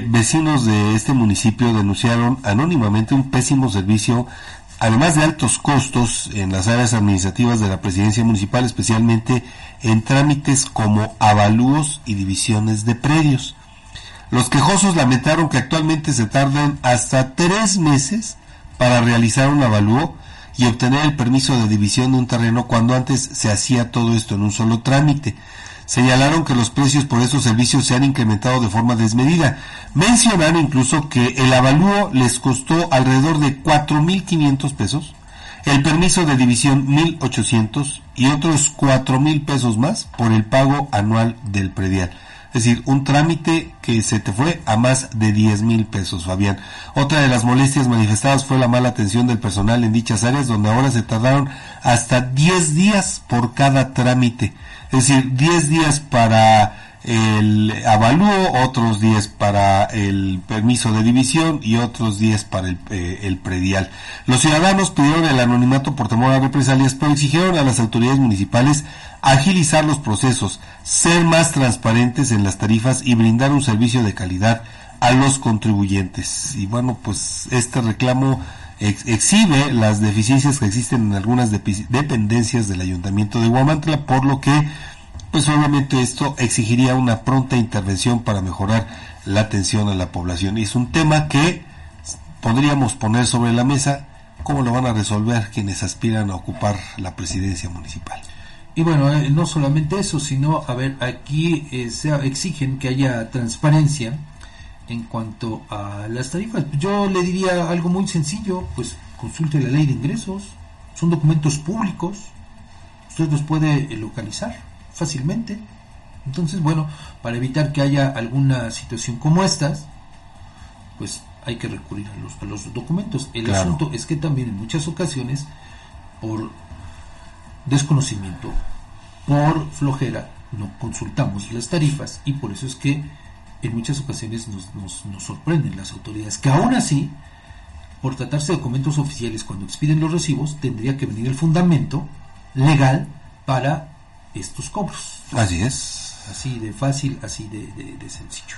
vecinos de este municipio denunciaron anónimamente un pésimo servicio, además de altos costos en las áreas administrativas de la presidencia municipal, especialmente en trámites como avalúos y divisiones de predios. Los quejosos lamentaron que actualmente se tardan hasta tres meses para realizar un avalúo y obtener el permiso de división de un terreno cuando antes se hacía todo esto en un solo trámite. Señalaron que los precios por estos servicios se han incrementado de forma desmedida. Mencionaron incluso que el avalúo les costó alrededor de 4.500 pesos, el permiso de división 1.800 y otros 4.000 pesos más por el pago anual del predial. Es decir, un trámite que se te fue a más de 10 mil pesos, Fabián. Otra de las molestias manifestadas fue la mala atención del personal en dichas áreas, donde ahora se tardaron hasta 10 días por cada trámite. Es decir, 10 días para el avalúo, otros 10 para el permiso de división y otros 10 para el, eh, el, predial. Los ciudadanos pidieron el anonimato por temor a represalias, pero exigieron a las autoridades municipales agilizar los procesos, ser más transparentes en las tarifas y brindar un servicio de calidad a los contribuyentes. Y bueno, pues este reclamo exhibe las deficiencias que existen en algunas dependencias del Ayuntamiento de Huamantla, por lo que pues obviamente esto exigiría una pronta intervención para mejorar la atención a la población. Y es un tema que podríamos poner sobre la mesa cómo lo van a resolver quienes aspiran a ocupar la presidencia municipal. Y bueno, eh, no solamente eso, sino, a ver, aquí eh, se exigen que haya transparencia en cuanto a las tarifas. Yo le diría algo muy sencillo, pues consulte la ley de ingresos, son documentos públicos, usted los puede eh, localizar fácilmente. Entonces, bueno, para evitar que haya alguna situación como estas, pues hay que recurrir a los, a los documentos. El asunto es que también en muchas ocasiones, por desconocimiento, por flojera, no consultamos las tarifas y por eso es que en muchas ocasiones nos, nos, nos sorprenden las autoridades, que aún así, por tratarse de documentos oficiales, cuando expiden los recibos, tendría que venir el fundamento legal para estos cobros. Así es. Así de fácil, así de, de, de sencillo.